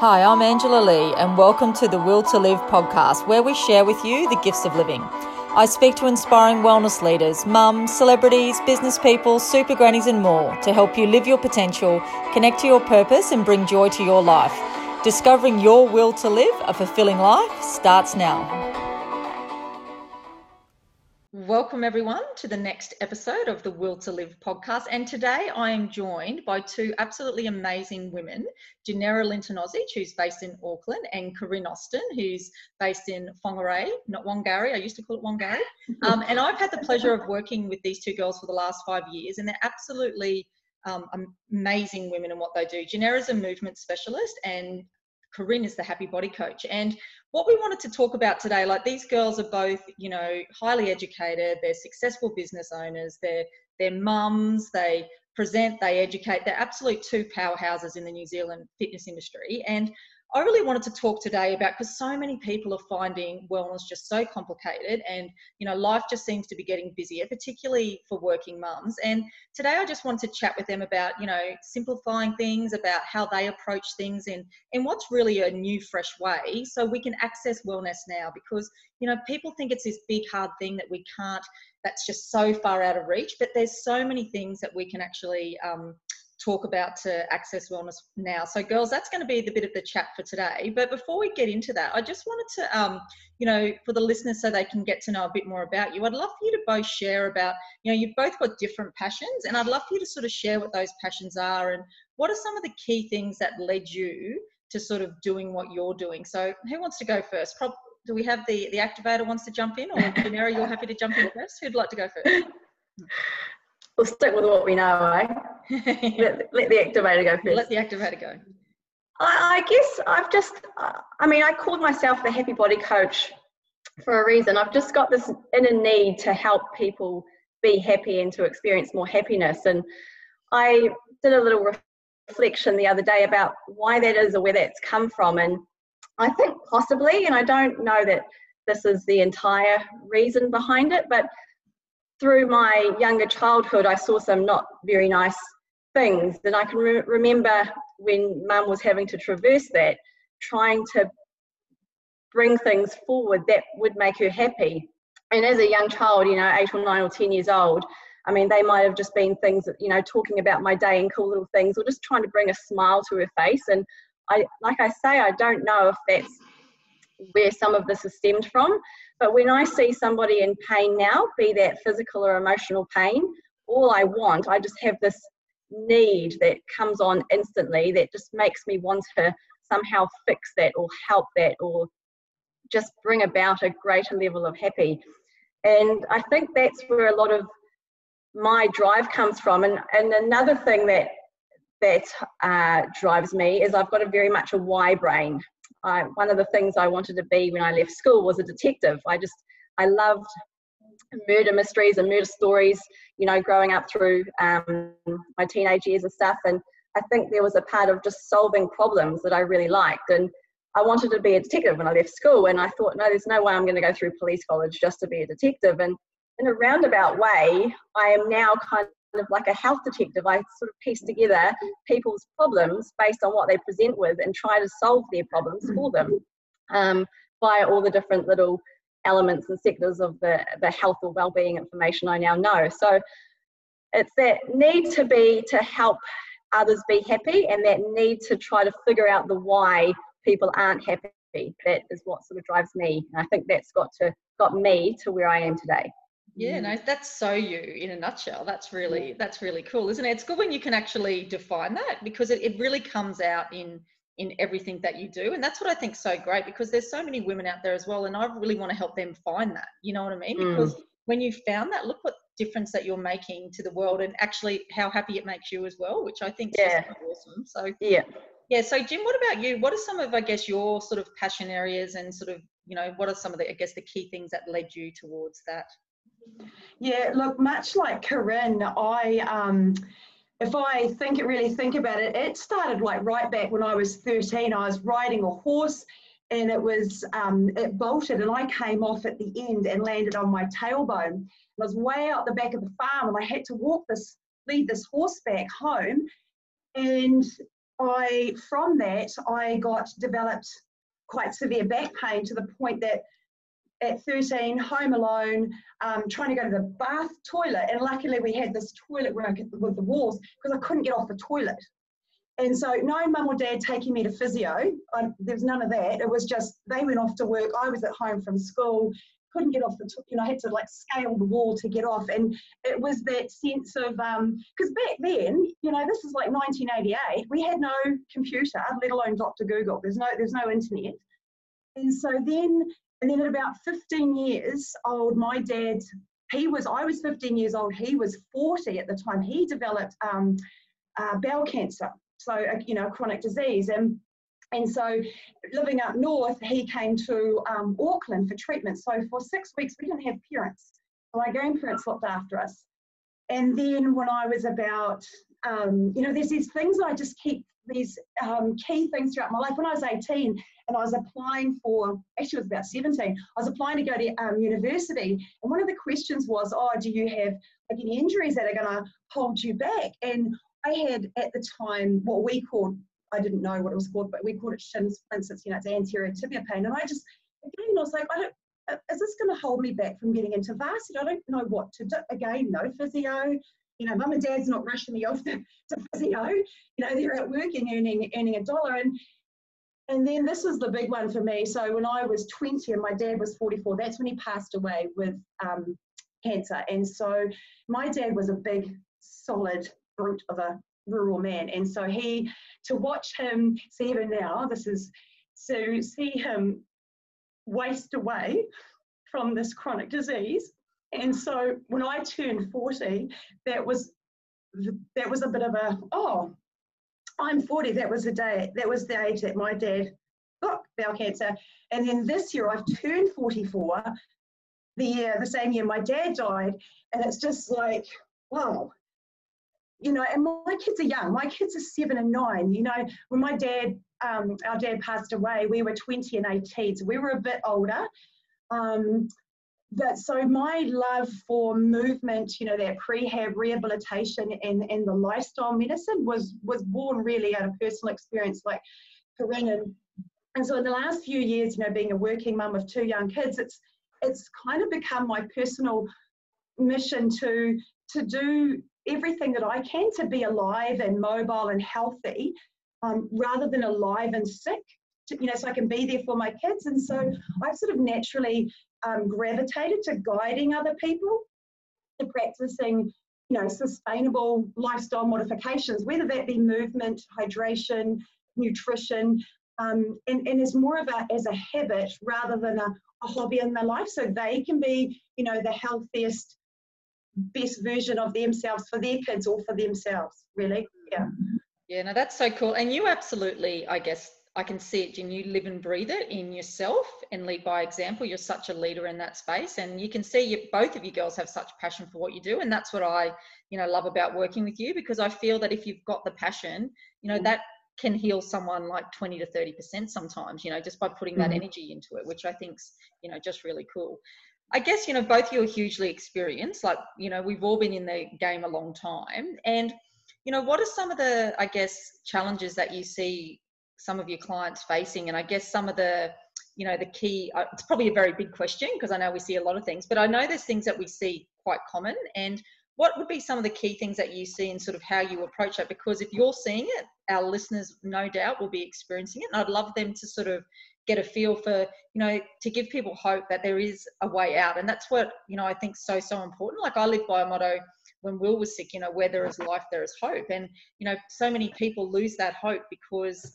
Hi, I'm Angela Lee, and welcome to the Will to Live podcast, where we share with you the gifts of living. I speak to inspiring wellness leaders, mums, celebrities, business people, super grannies, and more to help you live your potential, connect to your purpose, and bring joy to your life. Discovering your will to live a fulfilling life starts now. Welcome, everyone, to the next episode of the Will to Live podcast. And today I am joined by two absolutely amazing women Janera Linton-Ozic, who's based in Auckland, and Corinne Austin, who's based in Whangarei, not Wangari. I used to call it Wangari. Um, and I've had the pleasure of working with these two girls for the last five years, and they're absolutely um, amazing women in what they do. Janera's a movement specialist, and Corinne is the happy body coach. And what we wanted to talk about today, like these girls are both, you know, highly educated, they're successful business owners, they're they're mums, they present, they educate, they're absolute two powerhouses in the New Zealand fitness industry. And I really wanted to talk today about because so many people are finding wellness just so complicated and you know life just seems to be getting busier particularly for working mums. And today I just wanted to chat with them about you know simplifying things about how they approach things and and what's really a new fresh way so we can access wellness now because you know people think it's this big hard thing that we can't that's just so far out of reach but there's so many things that we can actually um, talk about to access wellness now. So, girls, that's going to be the bit of the chat for today. But before we get into that, I just wanted to, um, you know, for the listeners, so they can get to know a bit more about you. I'd love for you to both share about, you know, you've both got different passions, and I'd love for you to sort of share what those passions are and what are some of the key things that led you to sort of doing what you're doing. So, who wants to go first? Pro- do we have the the activator wants to jump in, or Janera, you're happy to jump in first? Who'd like to go first? we'll stick with what we know, eh? let, let, the activator go first. Let the activator go. I, I guess I've just, I mean, I called myself the happy body coach for a reason. I've just got this inner need to help people be happy and to experience more happiness. And I did a little reflection the other day about why that is or where that's come from. And I think possibly, and I don't know that this is the entire reason behind it, but through my younger childhood, I saw some not very nice things. And I can re- remember when mum was having to traverse that, trying to bring things forward that would make her happy. And as a young child, you know, eight or nine or 10 years old, I mean, they might have just been things that, you know, talking about my day and cool little things or just trying to bring a smile to her face. And I, like I say, I don't know if that's where some of this has stemmed from. But when I see somebody in pain now, be that physical or emotional pain, all I want, I just have this need that comes on instantly that just makes me want to somehow fix that or help that or just bring about a greater level of happy. And I think that's where a lot of my drive comes from. And, and another thing that that uh, drives me is I've got a very much a why brain. I, one of the things I wanted to be when I left school was a detective. I just, I loved murder mysteries and murder stories, you know, growing up through um, my teenage years and stuff. And I think there was a part of just solving problems that I really liked. And I wanted to be a detective when I left school. And I thought, no, there's no way I'm going to go through police college just to be a detective. And in a roundabout way, I am now kind of like a health detective. I sort of piece together people's problems based on what they present with and try to solve their problems for them um, via all the different little elements and sectors of the, the health or well-being information I now know. So it's that need to be to help others be happy and that need to try to figure out the why people aren't happy. That is what sort of drives me. And I think that's got to got me to where I am today. Yeah, no, that's so you in a nutshell. That's really that's really cool, isn't it? It's good when you can actually define that because it, it really comes out in in everything that you do. And that's what I think so great because there's so many women out there as well. And I really want to help them find that. You know what I mean? Mm. Because when you found that, look what difference that you're making to the world and actually how happy it makes you as well, which I think yeah. is awesome. So yeah. Yeah. So Jim, what about you? What are some of I guess your sort of passion areas and sort of, you know, what are some of the I guess the key things that led you towards that? Yeah, look, much like Corinne, I um, if I think it really think about it, it started like right back when I was 13. I was riding a horse and it was um, it bolted and I came off at the end and landed on my tailbone. I was way out the back of the farm and I had to walk this lead this horse back home. And I from that I got developed quite severe back pain to the point that at 13, home alone, um, trying to go to the bath toilet, and luckily we had this toilet work with the walls because I couldn't get off the toilet. And so, no mum or dad taking me to physio. I, there was none of that. It was just they went off to work. I was at home from school. Couldn't get off the, you know, I had to like scale the wall to get off. And it was that sense of, because um, back then, you know, this is like 1988. We had no computer, let alone Dr. Google. There's no, there's no internet. And so then, and then at about 15 years old, my dad, he was, I was 15 years old. He was 40 at the time. He developed um, uh, bowel cancer so uh, you know chronic disease and and so living up north he came to um, auckland for treatment so for six weeks we didn't have parents my grandparents looked after us and then when i was about um, you know there's these things i just keep these um, key things throughout my life when i was 18 and i was applying for actually it was about 17 i was applying to go to um, university and one of the questions was oh do you have like any injuries that are going to hold you back and I had at the time what we called, I didn't know what it was called, but we called it shin splints. You know, it's anterior tibia pain. And I just, again, I was like, I don't, uh, is this going to hold me back from getting into varsity? I don't know what to do. Again, no physio. You know, mum and dad's not rushing me off to, to physio. You know, they're at work and earning, earning a dollar. And and then this was the big one for me. So when I was 20 and my dad was 44, that's when he passed away with um, cancer. And so my dad was a big, solid brute of a rural man. And so he, to watch him, see even now, this is, to see him waste away from this chronic disease. And so when I turned 40, that was that was a bit of a oh, I'm 40. That was the day. That was the age that my dad got bowel cancer. And then this year I've turned 44. The year, the same year my dad died, and it's just like wow you know, and my kids are young. My kids are seven and nine. You know, when my dad, um, our dad passed away, we were 20 and 18, so we were a bit older. Um, but so my love for movement, you know, that prehab rehabilitation and, and the lifestyle medicine was was born really out of personal experience like Corinne. And, and so in the last few years, you know, being a working mum of two young kids, it's it's kind of become my personal mission to to do everything that I can to be alive and mobile and healthy um, rather than alive and sick. To, you know, so I can be there for my kids. And so I've sort of naturally um, gravitated to guiding other people to practicing, you know, sustainable lifestyle modifications, whether that be movement, hydration, nutrition, um, and, and as more of a as a habit rather than a, a hobby in their life, so they can be, you know, the healthiest best version of themselves for their kids or for themselves, really. Yeah. Yeah, no, that's so cool. And you absolutely, I guess, I can see it, and you live and breathe it in yourself and lead by example. You're such a leader in that space, and you can see you, both of you girls have such passion for what you do, and that's what I, you know, love about working with you because I feel that if you've got the passion, you know, mm. that can heal someone like 20 to 30 percent sometimes, you know, just by putting that mm. energy into it, which I think's, you know, just really cool. I guess, you know, both of you are hugely experienced. Like, you know, we've all been in the game a long time. And, you know, what are some of the, I guess, challenges that you see some of your clients facing? And I guess some of the, you know, the key, uh, it's probably a very big question because I know we see a lot of things, but I know there's things that we see quite common. And what would be some of the key things that you see and sort of how you approach that? Because if you're seeing it, our listeners no doubt will be experiencing it. And I'd love them to sort of get a feel for you know to give people hope that there is a way out and that's what you know i think so so important like i live by a motto when will was sick you know where there is life there is hope and you know so many people lose that hope because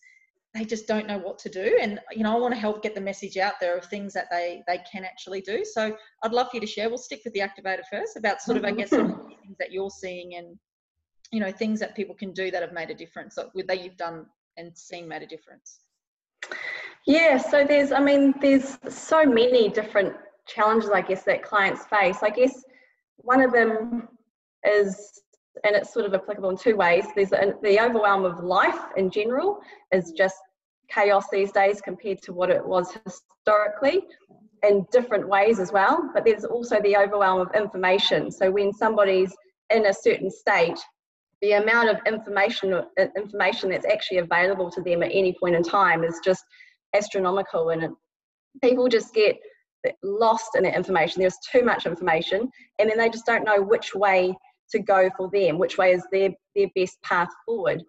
they just don't know what to do. And you know i want to help get the message out there of things that they they can actually do. So i'd love for you to share. We'll stick with the activator first about sort of i guess of things that you're seeing and you know things that people can do that have made a difference that you've done and seen made a difference. Yeah, so there's, I mean, there's so many different challenges, I guess, that clients face. I guess one of them is, and it's sort of applicable in two ways. There's the overwhelm of life in general is just chaos these days compared to what it was historically in different ways as well. But there's also the overwhelm of information. So when somebody's in a certain state, the amount of information information that's actually available to them at any point in time is just astronomical and people just get lost in that information there's too much information and then they just don't know which way to go for them which way is their their best path forward.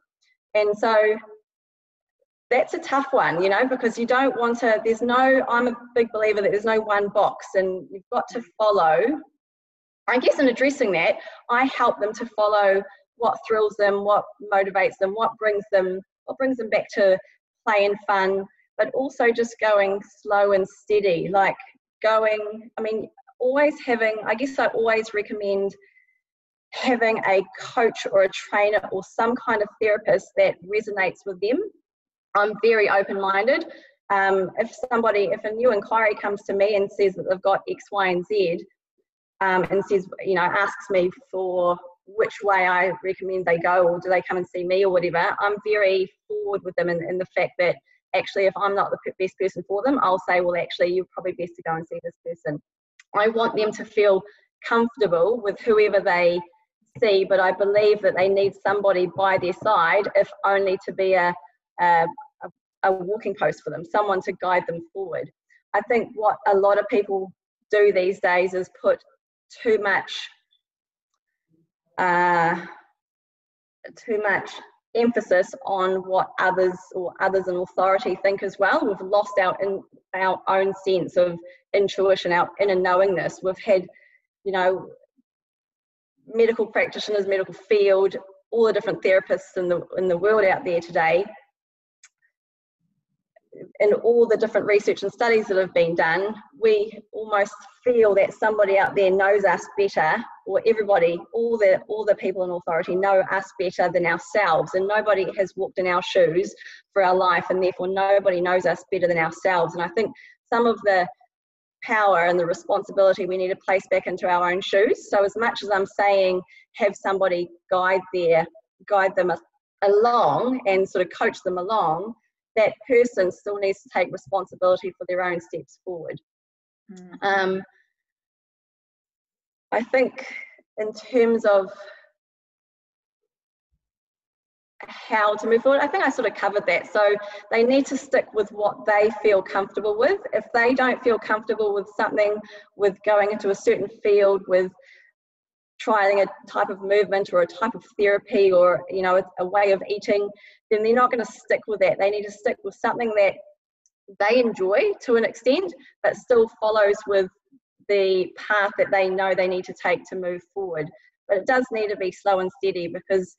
And so that's a tough one you know because you don't want to there's no i'm a big believer that there's no one box and you've got to follow i guess in addressing that i help them to follow what thrills them what motivates them what brings them what brings them back to play and fun but also just going slow and steady like going i mean always having i guess i always recommend having a coach or a trainer or some kind of therapist that resonates with them i'm very open-minded um, if somebody if a new inquiry comes to me and says that they've got x y and z um, and says you know asks me for which way I recommend they go, or do they come and see me, or whatever. I'm very forward with them in, in the fact that actually, if I'm not the best person for them, I'll say, well, actually, you're probably best to go and see this person. I want them to feel comfortable with whoever they see, but I believe that they need somebody by their side, if only to be a, a, a walking post for them, someone to guide them forward. I think what a lot of people do these days is put too much uh, too much emphasis on what others or others in authority think as well. We've lost our in our own sense of intuition, our inner knowingness. We've had, you know, medical practitioners, medical field, all the different therapists in the in the world out there today in all the different research and studies that have been done, we almost feel that somebody out there knows us better, or everybody, all the all the people in authority know us better than ourselves, and nobody has walked in our shoes for our life, and therefore nobody knows us better than ourselves. And I think some of the power and the responsibility we need to place back into our own shoes. So as much as I'm saying, have somebody guide their guide them along and sort of coach them along that person still needs to take responsibility for their own steps forward. Mm. Um, I think in terms of how to move forward, I think I sort of covered that. So they need to stick with what they feel comfortable with. If they don't feel comfortable with something, with going into a certain field, with trying a type of movement or a type of therapy or you know a, way of eating then they're not going to stick with that they need to stick with something that they enjoy to an extent but still follows with the path that they know they need to take to move forward but it does need to be slow and steady because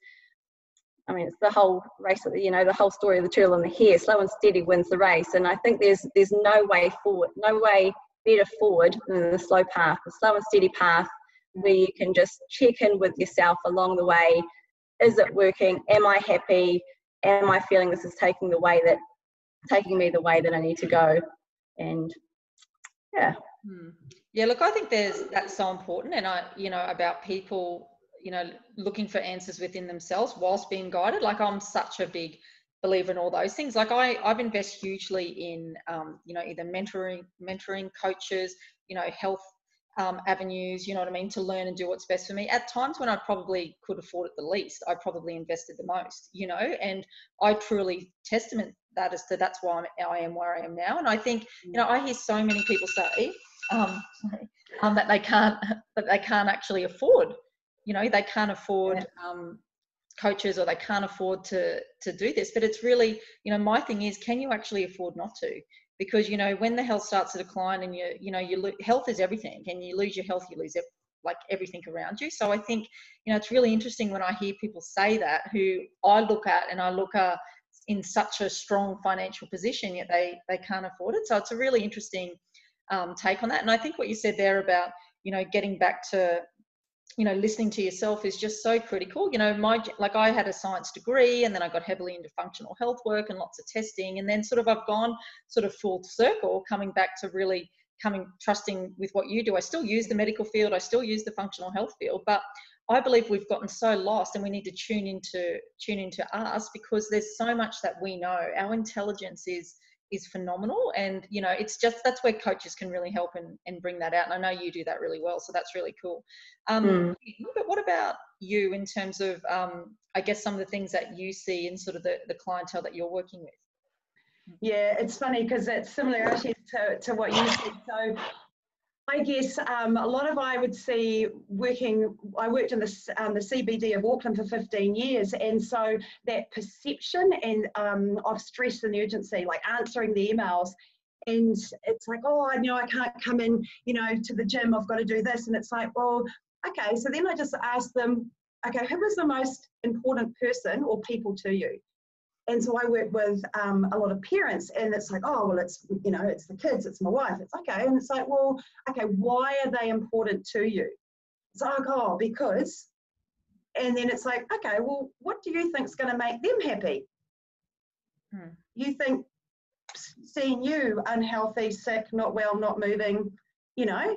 I mean, it's the whole race, you know, the whole story of the turtle and the hare. Slow and steady wins the race, and I think there's there's no way forward, no way better forward than the slow path, the slow and steady path where you can just check in with yourself along the way. Is it working? Am I happy? Am I feeling this is taking the way that taking me the way that I need to go? And yeah. Hmm. Yeah, look, I think there's that's so important, and I, you know, about people, you know, looking for answers within themselves whilst being guided. Like I'm such a big believer in all those things. Like I, I've invested hugely in, um, you know, either mentoring, mentoring coaches, you know, health um, avenues, you know what I mean, to learn and do what's best for me. At times when I probably could afford it the least, I probably invested the most, you know, and I truly testament that as to that's why I'm, I am where I am now. And I think, you know, I hear so many people say um, um, that they can't, that they can't actually afford, you know, they can't afford um, coaches or they can't afford to to do this. But it's really, you know, my thing is, can you actually afford not to? because you know when the health starts to decline and you you know you lo- health is everything. And you lose your health you lose it, like everything around you. So i think you know it's really interesting when i hear people say that who i look at and i look at in such a strong financial position yet they they can't afford it. So it's a really interesting um, take on that. And i think what you said there about you know getting back to you know listening to yourself is just so critical. You know my like i had a science degree and then i got heavily into functional health work and lots of testing and then sort of i've gone sort of full circle coming back to really coming trusting with what you do. I still use the medical field i still use the functional health field but i believe we've gotten so lost and we need to tune into tune into us because there's so much that we know. Our intelligence is is phenomenal. And you know it's just that's where coaches can really help and, and bring that out. And i know you do that really well so that's really cool. Um, mm. but what about you in terms of um, i guess some of the things that you see in sort of the, the clientele that you're working with? Yeah it's funny because it's similarities to, to what you said. So I guess um, a lot of I would see working. I worked in the um, the CBD of Auckland for 15 years, and so that perception and um, of stress and urgency, like answering the emails, and it's like, oh, I know I can't come in, you know, to the gym. I've got to do this, and it's like, well, okay. So then I just ask them, okay, who is the most important person or people to you? And so I work with um, a lot of parents, and it's like, oh, well, it's you know, it's the kids, it's my wife, it's okay, and it's like, well, okay, why are they important to you? It's like, oh, because, and then it's like, okay, well, what do you think is going to make them happy? Hmm. You think seeing you unhealthy, sick, not well, not moving, you know,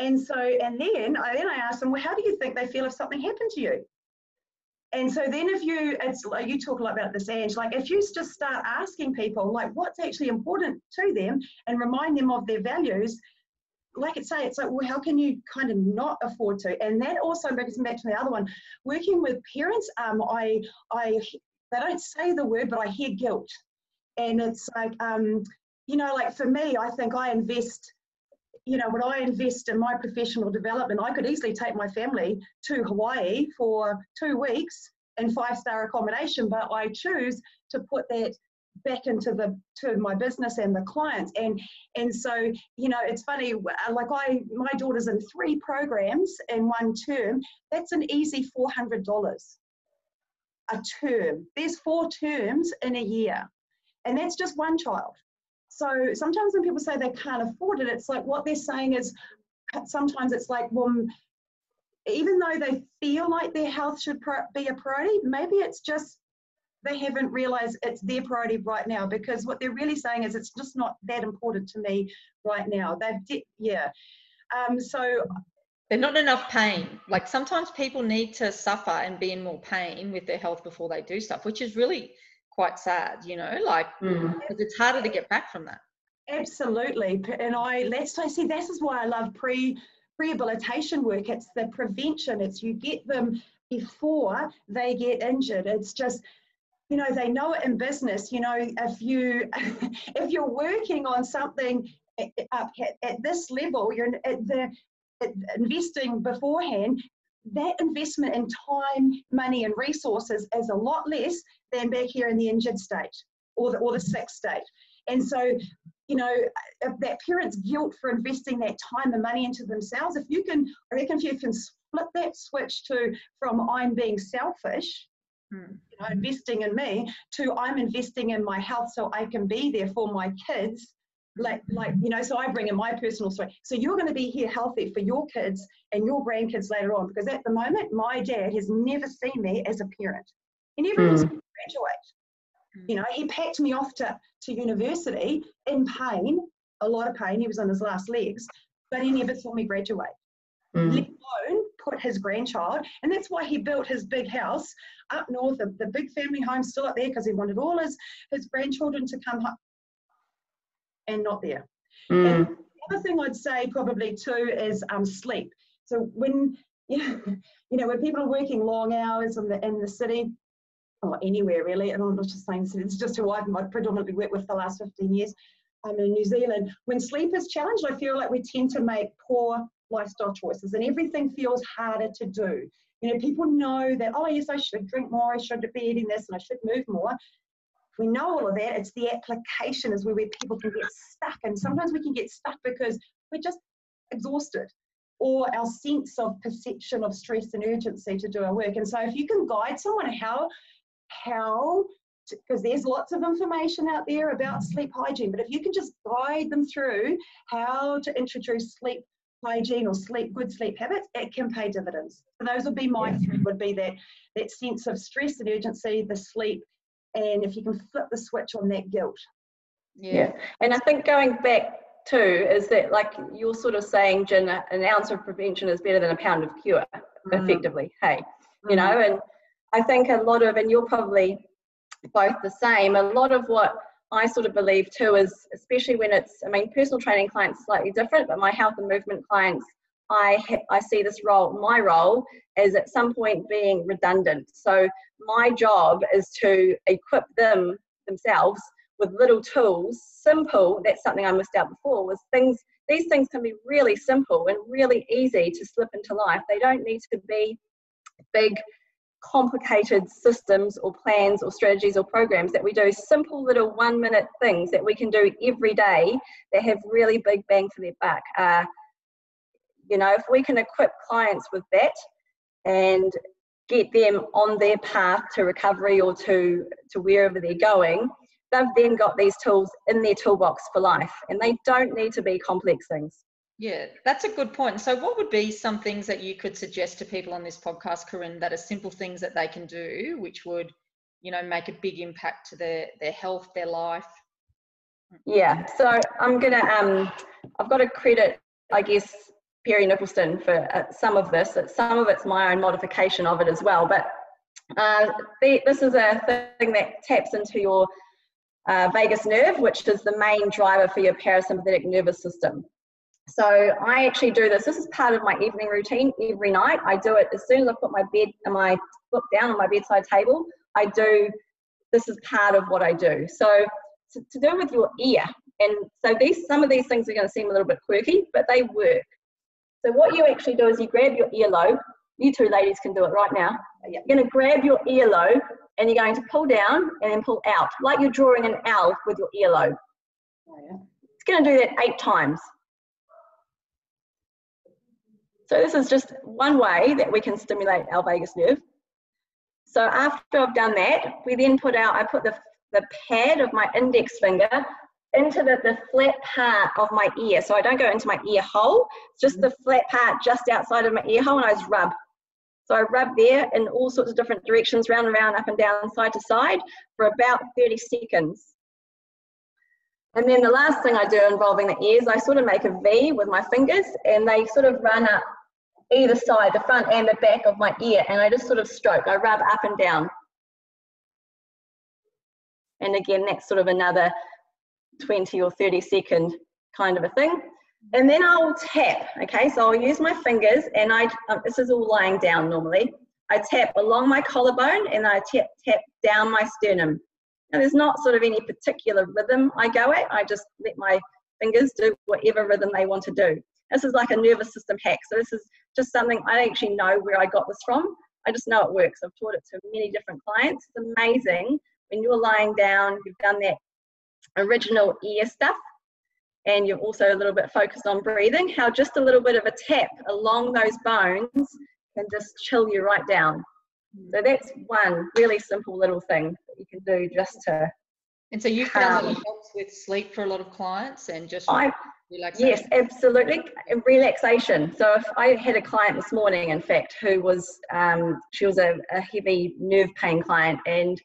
and so, and then I then I ask them, well, how do you think they feel if something happened to you? And so then if you it's like you talk a lot about this Ange, like if you just start asking people like what's actually important to them and remind them of their values like it say it's like well how can you kind of not afford to? And that also brings me back to the other one working with parents um i i they don't say the word but i hear guilt. And it's like um you know like for me i think i invest you know, when I invest in my professional development, I could easily take my family to Hawaii for two weeks in five star accommodation, but I choose to put that back into the to my business and the clients. And and so you know it's funny uh, like i my daughter's in three programs in one term. That's an easy $400 a term. There's four terms in a year. And that's just one child so sometimes when people say they can't afford it, it's like what they're saying is sometimes it's like, well, even though they feel like their health should be a priority, maybe it's just they haven't realized it's their priority right now because what they're really saying is it's just not that important to me right now. They've, yeah. Um, so they're not enough pain. Like sometimes people need to suffer and be in more pain with their health before they do stuff, which is really quite sad, you know, like mm. it's harder to get back from that. Absolutely. And I let's I see this is why I love pre rehabilitation work. It's the prevention. It's you get them before they get injured. It's just you know they know it in business you know if you if you're working on something up at, at this level you're at the investing beforehand that investment in time, money, and resources is a lot less than back here in the injured state or the, or the sick state. And so, you know, that parent's guilt for investing that time and money into themselves, if you can, I reckon if you can flip that switch to from I'm being selfish, hmm. you know, investing in me, to I'm investing in my health so I can be there for my kids like like you know so i bring in my personal story. So you're going to be here healthy for your kids and your grandkids later on because at the moment my dad has never seen me as a parent. He never mm. graduate. You know he packed me off to to university in pain a lot of pain. He was on his last legs but he never saw me graduate. Mm. let alone put his grandchild and that's why he built his big house up north. The, the big family home still up there because he wanted all his his grandchildren to come and not there. Mm. And the other thing I'd say probably too is um, sleep. So when you know, you know when people are working long hours in the in the city or anywhere really, and I'm not just saying it's just who I've predominantly worked with for the last 15 years. I'm in New Zealand. When sleep is challenged, I feel like we tend to make poor lifestyle choices, and everything feels harder to do. You know, people know that, oh, yes, I should drink more, I should be eating this, and I should move more we know all of that. It's the application is where people can get stuck. And sometimes we can get stuck because we're just exhausted or our sense of perception of stress and urgency to do our work. And so if you can guide someone how, how, because there's lots of information out there about sleep hygiene, but if you can just guide them through how to introduce sleep hygiene or sleep good sleep habits, it can pay dividends. So those would be my three would be that that sense of stress and urgency, the sleep, and if you can flip the switch on that guilt. Yeah. yeah. And I think going back too is that like you're sort of saying, Jen, an ounce of prevention is better than a pound of cure, mm. effectively. Hey, you know, mm. and I think a lot of, and you're probably both the same, a lot of what I sort of believe too is, especially when it's, I mean, personal training clients slightly different, but my health and movement clients, I I see this role, my role, as at some point being redundant. So my job is to equip them themselves with little tools, simple. That's something I missed out before. Was things these things can be really simple and really easy to slip into life. They don't need to be big complicated systems or plans or strategies or programs that we do simple little one minute things that we can do every day that have really big bang for their buck uh, you know if we can equip clients with that and get them on their path to recovery or to to wherever they're going they've then got these tools in their toolbox for life and they don't need to be complex things yeah, that's a good point. So, what would be some things that you could suggest to people on this podcast, Corinne, that are simple things that they can do, which would, you know, make a big impact to their their health, their life? Yeah. So I'm gonna um, I've got to credit, I guess, Perry Nickelston for uh, some of this. Some of it's my own modification of it as well. But uh, the, this is a thing that taps into your uh, vagus nerve, which is the main driver for your parasympathetic nervous system. So I actually do this. This is part of my evening routine every night. I do it as soon as I put my bed my book down on my bedside table. I do. This is part of what I do. So to, to do with your ear, and so these some of these things are going to seem a little bit quirky, but they work. So what you actually do is you grab your earlobe. You two ladies can do it right now. You're going to grab your earlobe and you're going to pull down and then pull out, like you're drawing an L with your earlobe. It's going to do that eight times. So this is just one way that we can stimulate our vagus nerve. So after I've done that, we then put out, I put the, the pad of my index finger into the, the flat part of my ear. So I don't go into my ear hole, it's just mm-hmm. the flat part just outside of my ear hole and I just rub. So I rub there in all sorts of different directions, round and round, up and down, side to side, for about 30 seconds. And then the last thing I do involving the ears, I sort of make a V with my fingers and they sort of run up either side, the front and the back of my ear, and I just sort of stroke. I rub up and down. And again, that's sort of another 20 or 30 second kind of a thing. And then I'll tap, okay? So I'll use my fingers and I, um, this is all lying down normally. I tap along my collarbone and I tap, tap down my sternum. Now there's not sort of any particular rhythm I go at. I just let my fingers do whatever rhythm they want to do. This is like a nervous system hack. So this is just something I don't actually know where I got this from. I just know it works. I've taught it to many different clients. It's amazing when you're lying down, you've done that original ear stuff, and you're also a little bit focused on breathing, how just a little bit of a tap along those bones can just chill you right down. So that's one really simple little thing that you can do just to. And so you found that it helps with sleep for a lot of clients and just. I, Yes, absolutely. Relaxation. So if I had a client this morning, in fact, who was um, she was a, a heavy nerve pain client, and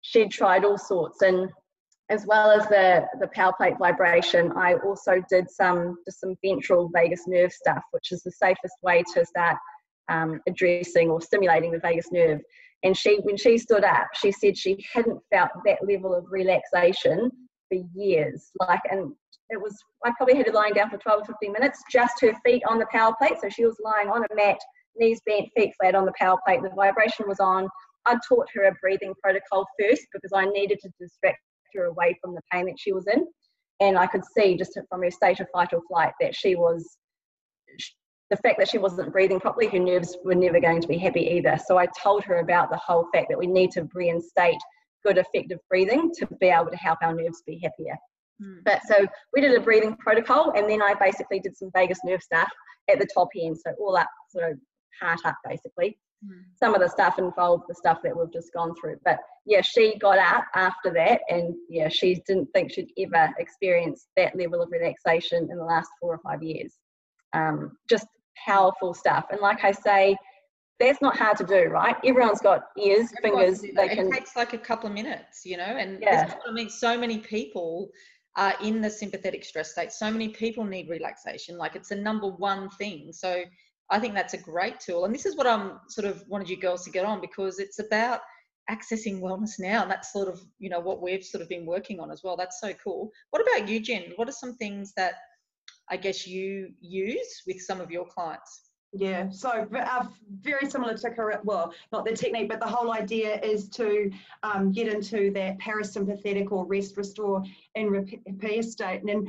she'd tried all sorts, and as well as the the power plate vibration, I also did some just some ventral vagus nerve stuff, which is the safest way to start um, addressing or stimulating the vagus nerve. And she, when she stood up, she said she hadn't felt that level of relaxation for years. Like, and it was, I probably had her lying down for 12 or 15 minutes, just her feet on the power plate. So she was lying on a mat, knees bent, feet flat on the power plate. The vibration was on. I taught her a breathing protocol first because I needed to distract her away from the pain that she was in. And I could see just from her state of fight or flight that she was, the fact that she wasn't breathing properly, her nerves were never going to be happy either. So I told her about the whole fact that we need to reinstate good effective breathing to be able to help our nerves be happier. Mm. But so we did a breathing protocol, and then I basically did some vagus nerve stuff at the top end, so all up sort of heart up basically. Mm. Some of the stuff involved the stuff that we've just gone through, but yeah, she got up after that, and yeah, she didn't think she'd ever experienced that level of relaxation in the last four or five years. Um, just powerful stuff, and like I say, that's not hard to do, right? Everyone's got ears, fingers. They can. It takes like a couple of minutes, you know, and yeah. I mean, so many people are in the sympathetic stress state. So many people need relaxation. Like it's a number one thing. So I think that's a great tool. And this is what I'm sort of wanted you girls to get on because it's about accessing wellness now and that's sort of you know what we've sort of been working on as well that's so cool what about you jen what are some things that i guess you use with some of your clients yeah, so uh, very similar to correct. well, not the technique, but the whole idea is to um, get into that parasympathetic or rest, restore, and repair state. And,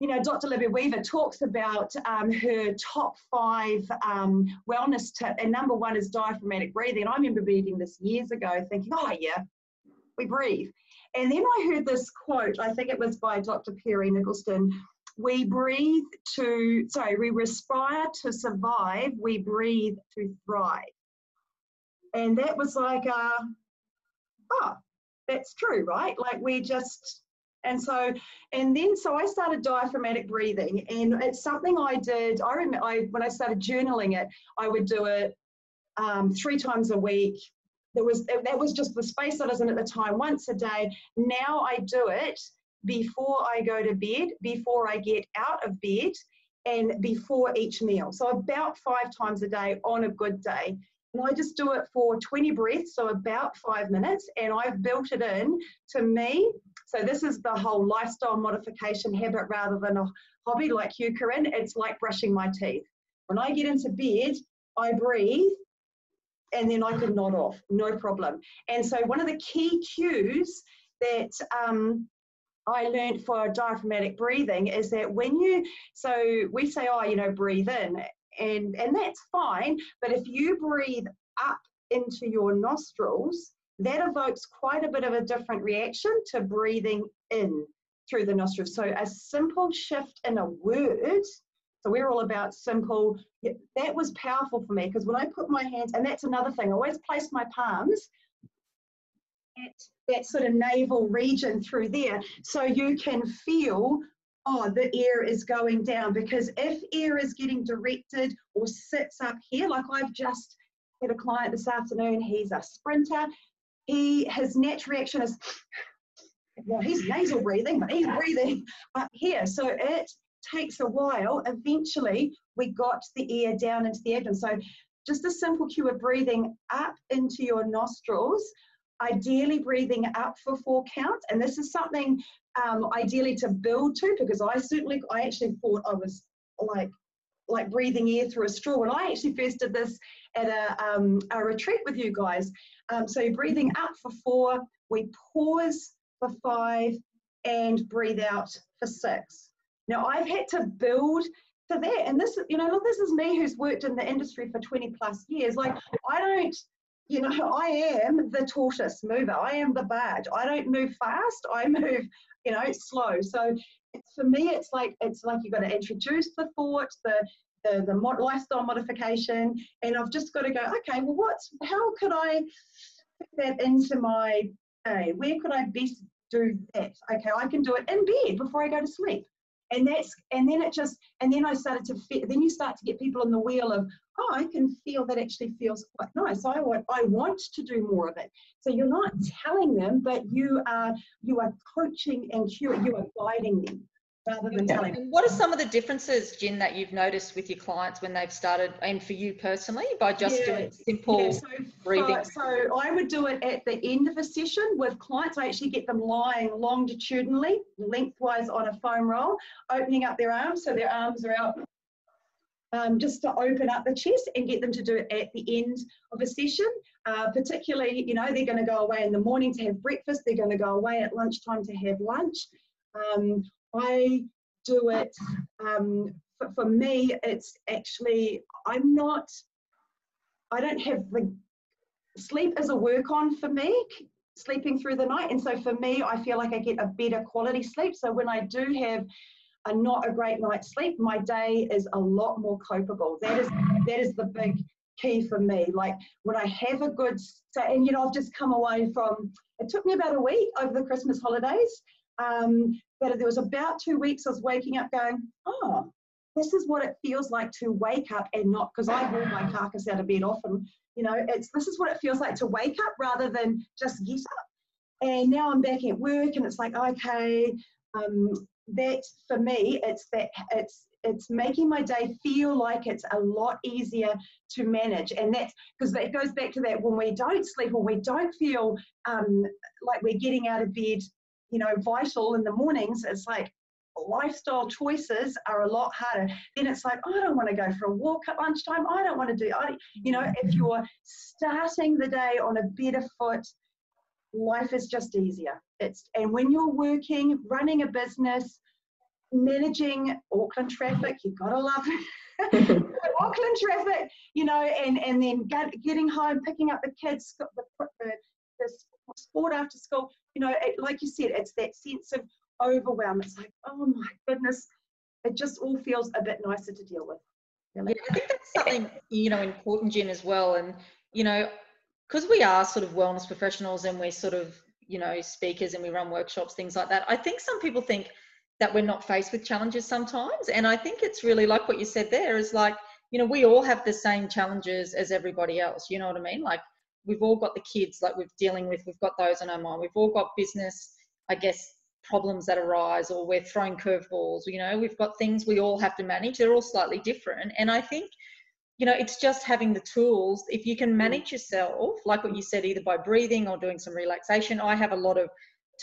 you know, Dr. Libby Weaver talks about um, her top five um, wellness tip, and number one is diaphragmatic breathing. I remember reading this years ago, thinking, oh yeah, we breathe. And then I heard this quote. I think it was by Dr. Perry Nickelston. We breathe to, sorry, we respire to survive. We breathe to thrive. And that was like, uh, oh, that's true, right? Like we just and so, and then so I started diaphragmatic breathing, and it's something I did. I remember I, when I started journaling it, I would do it um, three times a week. There was that was just the space I was in at the time, once a day. Now I do it before I go to bed, before I get out of bed, and before each meal. So about five times a day on a good day. And I just do it for 20 breaths, so about five minutes, and I've built it in to me so this is the whole lifestyle modification habit rather than a hobby like you, Corinne. It's like brushing my teeth. When I get into bed, I breathe and then I can nod off, no problem. And so one of the key cues that um, I learned for diaphragmatic breathing is that when you, so we say, oh, you know, breathe in, and, and that's fine, but if you breathe up into your nostrils, that evokes quite a bit of a different reaction to breathing in through the nostrils. So a simple shift in a word, so we're all about simple, that was powerful for me because when I put my hands, and that's another thing, I always place my palms at that sort of navel region through there so you can feel oh, the air is going down. Because if air is getting directed or sits up here, like I've just had a client this afternoon, he's a sprinter, he his natural reaction is well he's nasal breathing but he's breathing up here. So it takes a while. Eventually we got the air down into the abdomen. So just a simple cue of breathing up into your nostrils ideally breathing up for four counts. And this is something um, ideally to build to because i certainly i actually thought i was like like breathing air through a straw when i actually first did this at a, um, a retreat with you guys um, so breathing up for four, we pause for five, and breathe out for six. Now I've had to build to that, and this, you know, look, this is me who's worked in the industry for 20 plus years. Like I don't, you know, I am the tortoise mover. I am the barge. I don't move fast. I move, you know, slow. So it's, for me, it's like it's like you've got to introduce the thought, the the, the mod, lifestyle modification, and I've just got to go, okay, well, what's, how could I fit that into my day? Where could I best do that? Okay, I can do it in bed before I go to sleep. And that's, and then it just, and then I started to, then you start to get people on the wheel of, oh, I can feel that actually feels quite nice. I want, I want to do more of it. So you're not telling them, but you are, you are coaching and you are guiding them rather than telling. And what are some of the differences, Jen, that you've noticed with your clients when they've started, and for you personally, by just yeah, doing simple yeah, so breathing? For, so I would do it at the end of a session with clients. I actually get them lying longitudinally, lengthwise on a foam roll, opening up their arms so their arms are out. Um, just to open up the chest and get them to do it at the end of a session. Uh, particularly, you know, they're going to go away in the morning to have breakfast, they're going to go away at lunchtime to have lunch. Um, I do it, um, for, for me, it's actually, I'm not, I don't have the, sleep is a work on for me, sleeping through the night. And so for me, I feel like I get a better quality sleep. So when I do have a not a great night's sleep, my day is a lot more copable. That is that is the big key for me. Like when I have a good, so, and you know, I've just come away from. It took me about a week over the Christmas holidays, um, but there was about two weeks I was waking up going, oh, this is what it feels like to wake up and not because I haul my carcass out of bed often. You know, it's this is what it feels like to wake up rather than just get up. And now I'm back at work and it's like, okay, um, that for me, it's that it's it's making my day feel like it's a lot easier to manage. And that's because that goes back to that when we don't sleep or we don't feel um, like we're getting out of bed you know vital in the mornings it's like lifestyle choices are a lot harder. Then it's like i don't want to go for a walk at lunchtime. I don't want to do I, you know if you're starting the day on a better foot life is just easier it's and when you're working running a business managing Auckland traffic, you've got to love Auckland traffic, you know, and, and then get, getting home, picking up the kids, the, the, the sport after school, you know, it, like you said, it's that sense of overwhelm. It's like, oh my goodness, it just all feels a bit nicer to deal with. Really. Yeah, I think that's something, you know, important, Jen, as well. And, you know, because we are sort of wellness professionals and we're sort of, you know, speakers and we run workshops, things like that. I think some people think, that we're not faced with challenges sometimes. And I think it's really like what you said there is like, you know, we all have the same challenges as everybody else. You know what I mean? Like we've all got the kids like we're dealing with, we've got those on our mind. We've all got business, I guess, problems that arise or we're throwing curveballs. You know, we've got things we all have to manage. They're all slightly different. And I think, you know, it's just having the tools. If you can manage yourself, like what you said, either by breathing or doing some relaxation. I have a lot of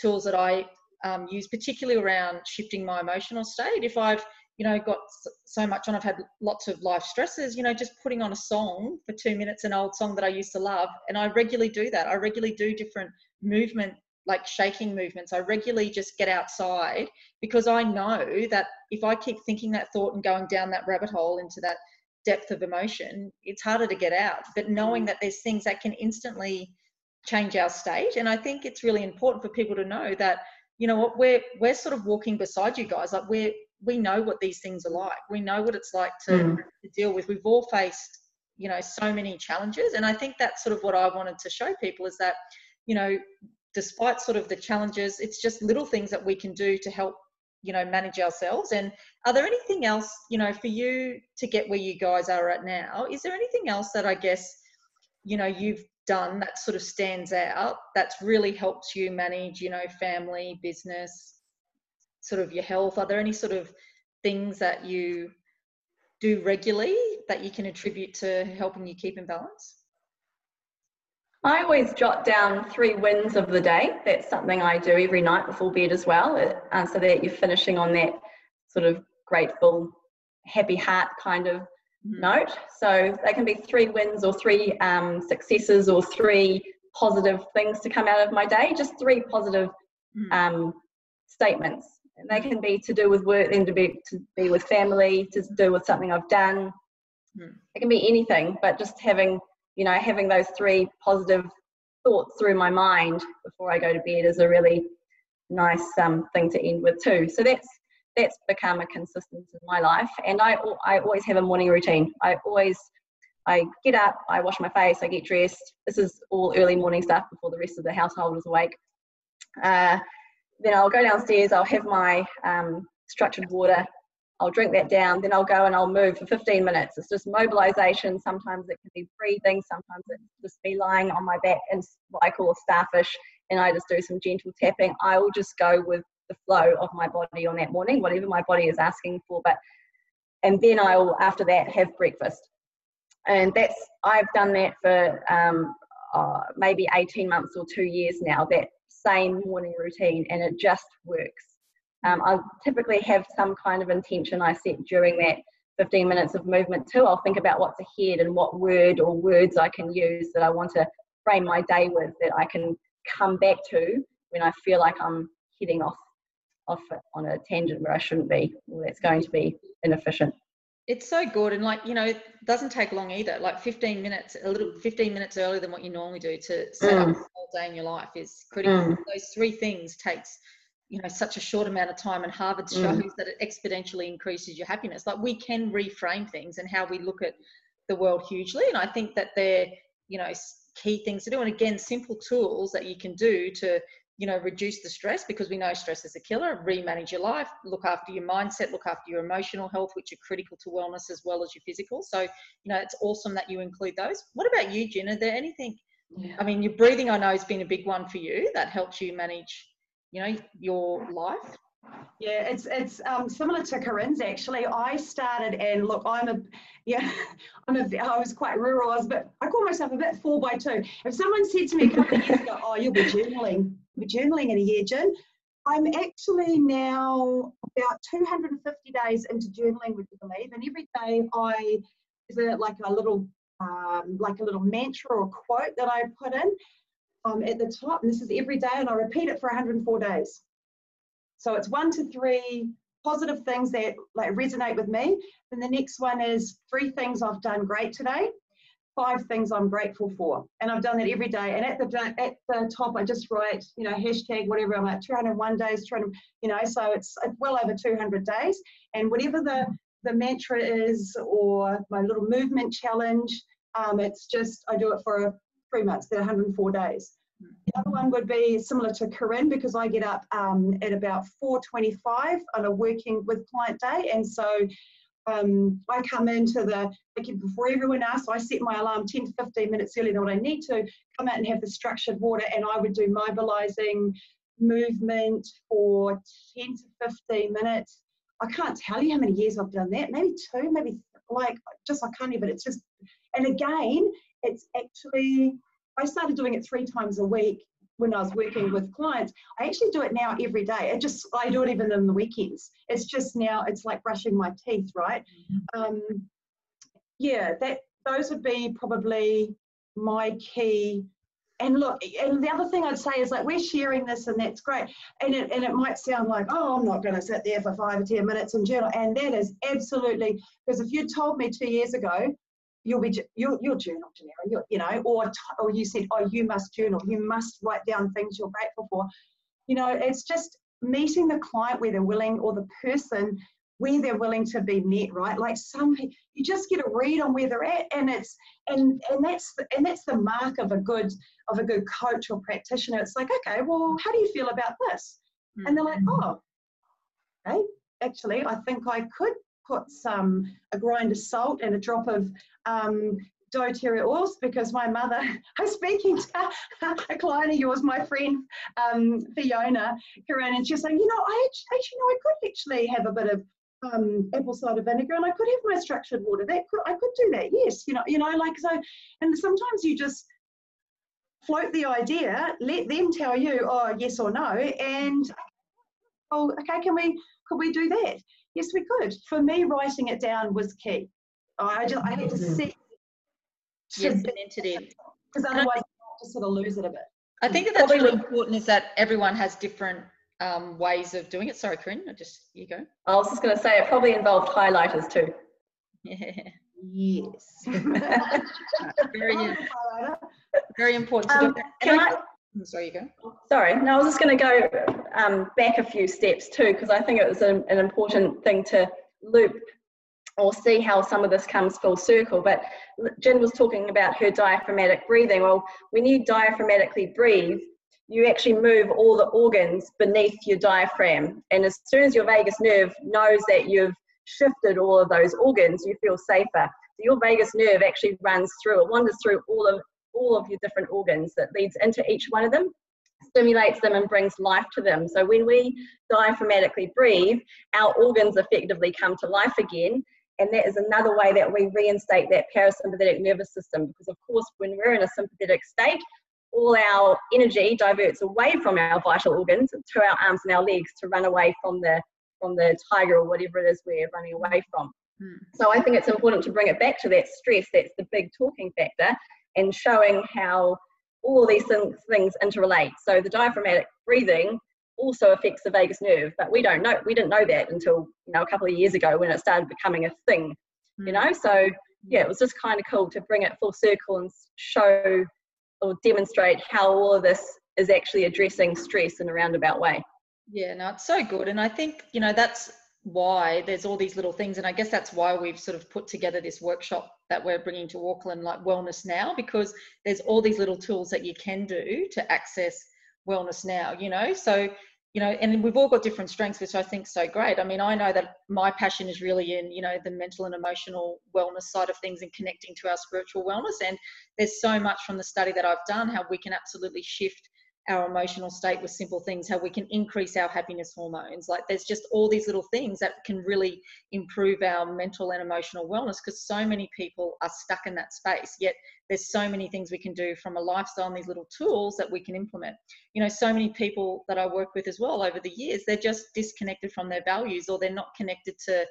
tools that I um, use, particularly around shifting my emotional state. If I've, you know, got so much on, I've had lots of life stresses, you know, just putting on a song for two minutes, an old song that I used to love. And I regularly do that. I regularly do different movement, like shaking movements. I regularly just get outside because I know that if I keep thinking that thought and going down that rabbit hole into that depth of emotion, it's harder to get out. But knowing that there's things that can instantly change our state. And I think it's really important for people to know that you know what we're we're sort of walking beside you guys like we're we know what these things are like we know what it's like to, mm. to deal with we've all faced you know so many challenges and i think that's sort of what i wanted to show people is that you know despite sort of the challenges it's just little things that we can do to help you know manage ourselves. And are there anything else you know for you to get where you guys are at now? Is there anything else that i guess you know you've done that sort of stands out that's really helped you manage you know family business sort of your health? Are there any sort of things that you do regularly that you can attribute to helping you keep in balance I always jot down three wins of the day. That's something I do every night before bed as well, uh, so that you're finishing on that sort of grateful, happy heart kind of Mm-hmm. note. So they can be three wins or three um, successes or three positive things to come out of my day, just three positive mm. um, statements. And they can be to do with work, then to be to be with family, to do with something I've done. Mm. It can be anything, but just having you know having those three positive thoughts through my mind before I go to bed is a really nice um, thing to end with too. So that's that's become a consistency in my life. And I, I always have a morning routine. I always, I get up, I wash my face, I get dressed. This is all early morning stuff before the rest of the household is awake. Uh, then I'll go downstairs, I'll have my um, structured water, I'll drink that down, then I'll go and I'll move for 15 minutes. It's just mobilization. Sometimes it can be breathing, sometimes it's just me lying on my back in what I call a starfish, and I just do some gentle tapping. I will just go with the flow of my body on that morning, whatever my body is asking for. But and then I will after that have breakfast, and that's I've done that for um, uh, maybe 18 months or two years now. That same morning routine, and it just works. Um, I typically have some kind of intention I set during that 15 minutes of movement too. I'll think about what's ahead and what word or words I can use that I want to frame my day with that I can come back to when I feel like I'm heading off off on a tangent where I shouldn't be, or that's going to be inefficient. It's so good, and like you know, it doesn't take long either. Like 15 minutes, a little 15 minutes earlier than what you normally do to set mm. up the whole day in your life is critical. Mm. Those three things takes you know such a short amount of time and harvard mm. shows mm. that it exponentially increases your happiness like we can reframe things and how we look at the world hugely and i think that they're you know key things to do and again simple tools that you can do to you know, reduce the stress because we know stress is a killer, re-manage your life, look after your mindset, look after your emotional health, which are critical to wellness as well as your physical. So, you know, it's awesome that you include those. What about you, Jen? Are there anything, yeah. I mean, your breathing, I know, has been a big one for you that helps you manage, you know, your life. Yeah, it's it's um, similar to Corinne's actually. I started and look, I'm a yeah, I'm a I was quite rural. I was but I call myself a bit four by two. If someone said to me a couple of years ago, "Oh, you'll be journaling, you'll be journaling in a year, Jen," I'm actually now about 250 days into journaling, would you believe? And every day I is a, like a little um, like a little mantra or quote that I put in um, at the top, and this is every day, and I repeat it for 104 days. So it's one to three positive things that like resonate with me. Then the next one is three things I've done great today, five things I'm grateful for, and I've done that every day. And at the at the top, I just write you know hashtag whatever I'm like 201 days, 200, you know, so it's well over 200 days. And whatever the the mantra is or my little movement challenge, um, it's just I do it for three months, the 104 days. The other one would be similar to Corinne because I get up um, at about 4.25 on a working with client day. And so um, I come into the, like before everyone else, I set my alarm 10 to 15 minutes earlier than what I need to, come out and have the structured water and I would do mobilizing movement for 10 to 15 minutes. I can't tell you how many years I've done that, maybe two, maybe like just I can't even, it's just, and again, it's actually I started doing it three times a week when I was working with clients. I actually do it now every day. It just I do it even in the weekends. It's just now it's like brushing my teeth, right? Mm-hmm. Um, yeah, that those would be probably my key. And look, and the other thing I'd say is like we're sharing this, and that's great. And it and it might sound like, oh, I'm not going to sit there for five or ten minutes and journal, and that is absolutely because if you told me two years ago you'll be you'll, you'll journal Janera, you you know or or you said oh you must journal. You must write down things you're grateful for. You know it's just meeting the client where they're willing or the person where they're willing to be met right? Like some you just get a read on where they're at and it's and and that's the, and that's the mark of a good of a good coach or practitioner. It's like okay well how do you feel about this? And they're like mm-hmm. oh okay actually i think i could put some a grind of salt and a drop of um, doTERRA oils because my mother, I was speaking to a client of yours, my friend um, Fiona Corinne, and she's saying, you know, I actually, know I could actually have a bit of um, apple cider vinegar and I could have my structured water. That could I could do that. Yes, you know, you know, like so. And sometimes you just float the idea, let them tell you, oh, yes or no, and oh, okay, can we could we do that? Yes, we could. For me, writing it down was key. I just I had to see. Yes, entity. Because otherwise, I just sort of lose it a bit. I think that that's really important is that everyone has different um, ways of doing it. Sorry, Corinne, I just you go. I was just going to say it probably involved highlighters too. Yeah. Yes. very, very important. Um, can I, Sorry, you go. Sorry, no, I was just going to go um, back a few steps too, because I think it was an, an important thing to loop or see how some of this comes full circle. But Jen was talking about her diaphragmatic breathing. Well, when you diaphragmatically breathe, you actually move all the organs beneath your diaphragm. And as soon as your vagus nerve knows that you've shifted all of those organs, you feel safer. So your vagus nerve actually runs through, it wanders through all of all of your different organs that leads into each one of them stimulates them and brings life to them. So when we diaphragmatically breathe, our organs effectively come to life again. And that is another way that we reinstate that parasympathetic nervous system. Because, of course, when we're in a sympathetic state, all our energy diverts away from our vital organs to our arms and our legs to run away from the from the tiger or whatever it is we're running away from. Hmm. So I think it's important to bring it back to that stress. That's the big talking factor and showing how all of these things interrelate. So the diaphragmatic breathing also affects the vagus nerve, but we don't know. We didn't know that until you know a couple of years ago when it started becoming a thing. You know, so yeah, it was just kind of cool to bring it full circle and show or demonstrate how all of this is actually addressing stress in a roundabout way. Yeah, no, it's so good, and I think you know that's why there's all these little things and i guess that's why we've sort of put together this workshop that we're bringing to auckland like wellness now because there's all these little tools that you can do to access wellness now you know? So you know and we've all got different strengths which i think so great. I mean i know that my passion is really in you know the mental and emotional wellness side of things and connecting to our spiritual wellness. And there's so much from the study that i've done how we can absolutely shift our emotional state with simple things, how we can increase our happiness hormones. Like there's just all these little things that can really improve our mental and emotional wellness because so many people are stuck in that space. Yet there's so many things we can do from a lifestyle and these little tools that we can implement. You know, so many people that I work with as well over the years, they're just disconnected from their values or they're not connected to,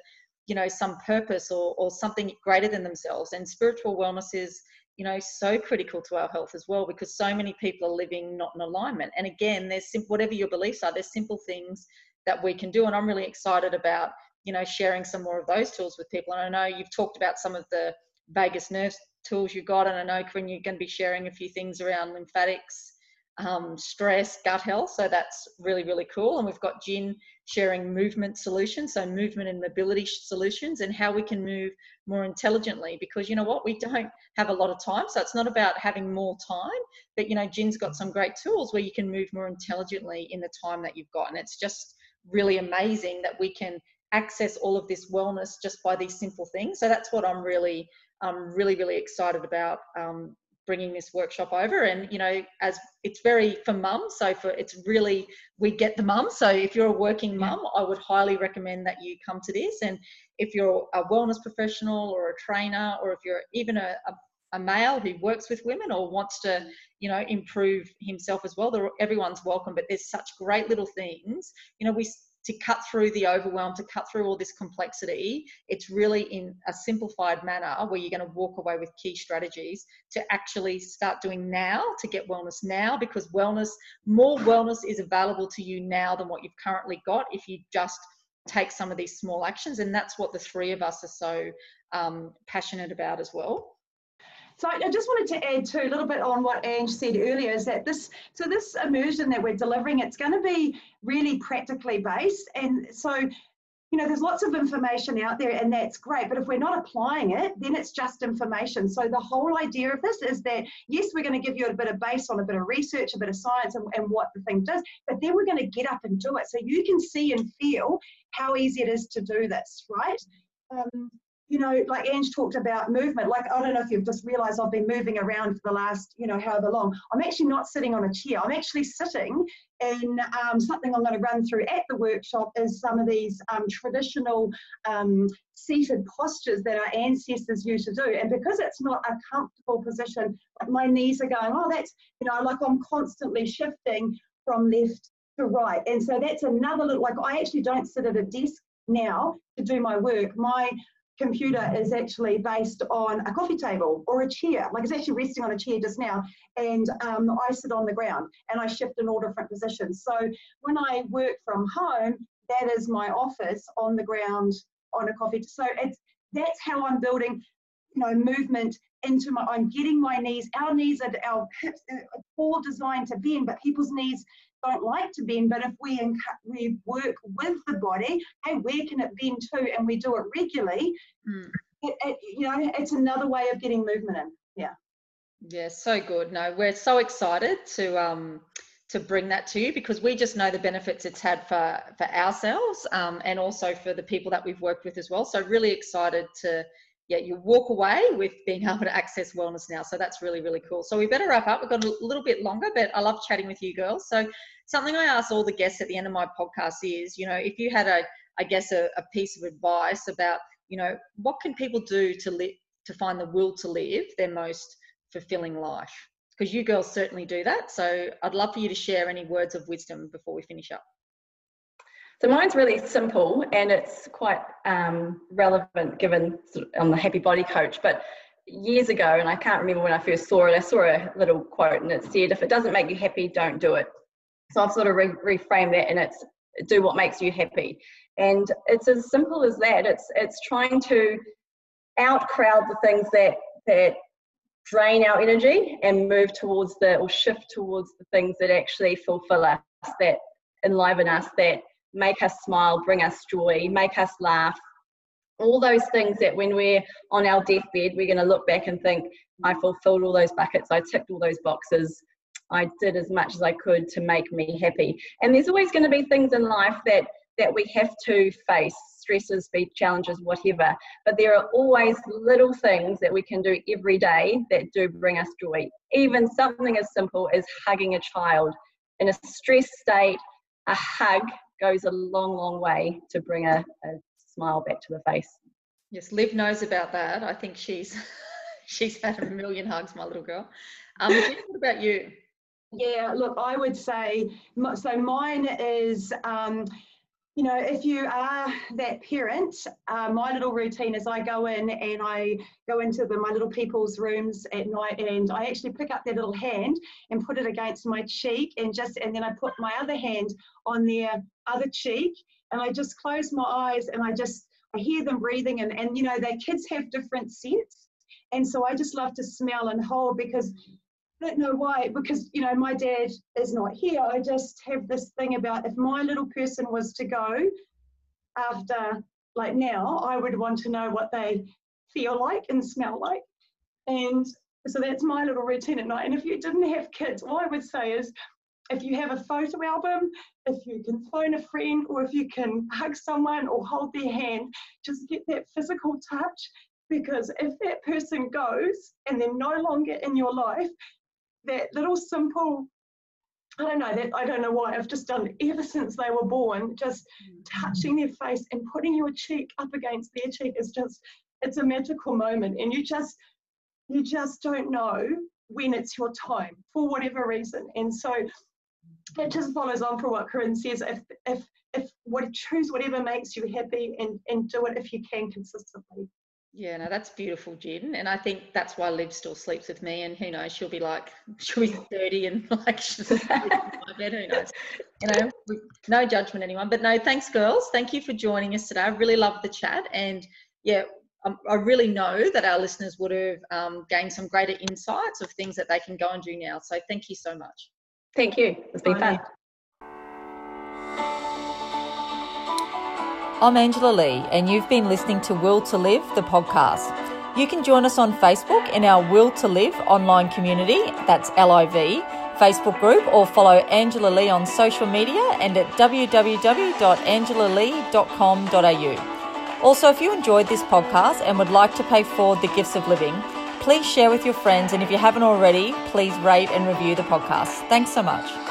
you know, some purpose or, or something greater than themselves. And spiritual wellness is you know so critical to our health as well because so many people are living not in alignment. And again there's simple whatever your beliefs are there's simple things that we can do. And i'm really excited about you know sharing some more of those tools with people. And i know you've talked about some of the vagus nerve tools you've got. And i know Corinne you're going to be sharing a few things around lymphatics um, stress, gut health. So that's really, really cool. And we've got Jen sharing movement solutions, so movement and mobility solutions, and how we can move more intelligently. Because you know what, we don't have a lot of time, so it's not about having more time. But you know, Jen's got some great tools where you can move more intelligently in the time that you've got, and it's just really amazing that we can access all of this wellness just by these simple things. So that's what I'm really, um, really, really excited about um, bringing this workshop over. And you know as it's very for mum so for it's really we get the mum. So if you're a working mum i would highly recommend that you come to this. And if you're a wellness professional or a trainer or if you're even a, a, a male who works with women or wants to mm. you know improve himself as well everyone's welcome. But there's such great little things. You know we to cut through the overwhelm, to cut through all this complexity, it's really in a simplified manner where you're going to walk away with key strategies to actually start doing now to get wellness now because wellness, more wellness is available to you now than what you've currently got if you just take some of these small actions. And that's what the three of us are so um, passionate about as well. So I just wanted to add too a little bit on what Ange said earlier is that this so this immersion that we're delivering it's going to be really practically based. And so you know there's lots of information out there and that's great but if we're not applying it then it's just information. So the whole idea of this is that yes we're going to give you a bit of base on a bit of research a bit of science and, and what the thing does but then we're going to get up and do it. So you can see and feel how easy it is to do this right? Um, you know, like Ange talked about movement. Like, I don't know if you've just realized I've been moving around for the last, you know, however long. I'm actually not sitting on a chair. I'm actually sitting in um, something I'm going to run through at the workshop is some of these um, traditional um, seated postures that our ancestors used to do. And because it's not a comfortable position, like my knees are going, oh, that's, you know, like I'm constantly shifting from left to right. And so that's another little, like I actually don't sit at a desk now to do my work. My computer is actually based on a coffee table or a chair. Like it's actually resting on a chair just now, and um, I sit on the ground and I shift in all different positions. So when I work from home, that is my office on the ground on a coffee. So it's that's how I'm building, you know, movement into my. I'm getting my knees. Our knees are our hips are all designed to bend, but people's knees don't like to bend, but if we we work with the body, hey, where can it bend to, and we do it regularly, mm. it, it, you know, it's another way of getting movement in. Yeah. Yeah, so good. No, we're so excited to um to bring that to you because we just know the benefits it's had for for ourselves um, and also for the people that we've worked with as well. So really excited to yeah, you walk away with being able to access wellness now. So that's really, really cool. So we better wrap up. We've got a little bit longer, but I love chatting with you girls. So something I ask all the guests at the end of my podcast is, you know, if you had a, I guess, a, a piece of advice about, you know, what can people do to live, to find the will to live their most fulfilling life? Because you girls certainly do that. So I'd love for you to share any words of wisdom before we finish up. So mine's really simple and it's quite um, relevant given I'm the happy body coach. But years ago, and I can't remember when I first saw it, I saw a little quote and it said, if it doesn't make you happy, don't do it. So I've sort of re- reframed that and it's do what makes you happy. And it's as simple as that. It's it's trying to outcrowd the things that that drain our energy and move towards the or shift towards the things that actually fulfill us, that enliven us, that make us smile, bring us joy, make us laugh. All those things that when we're on our deathbed, we're going to look back and think, I fulfilled all those buckets, I ticked all those boxes, I did as much as I could to make me happy. And there's always going to be things in life that that we have to face stresses, be challenges, whatever. But there are always little things that we can do every day that do bring us joy. Even something as simple as hugging a child in a stressed state, a hug goes a long, long way to bring a, a smile back to the face. Yes, Liv knows about that. I think she's she's had a million hugs, my little girl. Um, what about you? Yeah, look, I would say so. Mine is, um, you know, if you are that parent, uh, my little routine is I go in and I go into the, my little people's rooms at night and I actually pick up their little hand and put it against my cheek and just, and then I put my other hand on their other cheek and I just close my eyes and I just, I hear them breathing and, and you know, their kids have different scents. And so I just love to smell and hold because I don't know why, because you know, my dad is not here. I just have this thing about if my little person was to go after like now, I would want to know what they feel like and smell like. And so that's my little routine at night. And if you didn't have kids, all I would say is if you have a photo album, if you can phone a friend, or if you can hug someone or hold their hand, just get that physical touch. Because if that person goes and they're no longer in your life, that little simple I don't know that I don't know why I've just done ever since they were born. Just mm-hmm. touching their face and putting your cheek up against their cheek is just it's a magical moment, and you just you just don't know when it's your time for whatever reason. And so it just follows on from what Corinne says. If if if what choose whatever makes you happy and and do it if you can consistently. Yeah, no, that's beautiful, Jen. And I think that's why Liv still sleeps with me. And who knows, she'll be like, she'll be 30 and like she's in my bed, who knows? You know, no judgment, anyone. But no, thanks, girls. Thank you for joining us today. I really loved the chat. And yeah, um, I really know that our listeners would have um, gained some greater insights of things that they can go and do now. So thank you so much. Thank you. It's been fun. I'm Angela Lee, and you've been listening to Will to Live, the podcast. You can join us on Facebook in our Will to Live online community, that's LIV, Facebook group, or follow Angela Lee on social media and at www.angelalee.com.au. Also, if you enjoyed this podcast and would like to pay forward the gifts of living, please share with your friends, and if you haven't already, please rate and review the podcast. Thanks so much.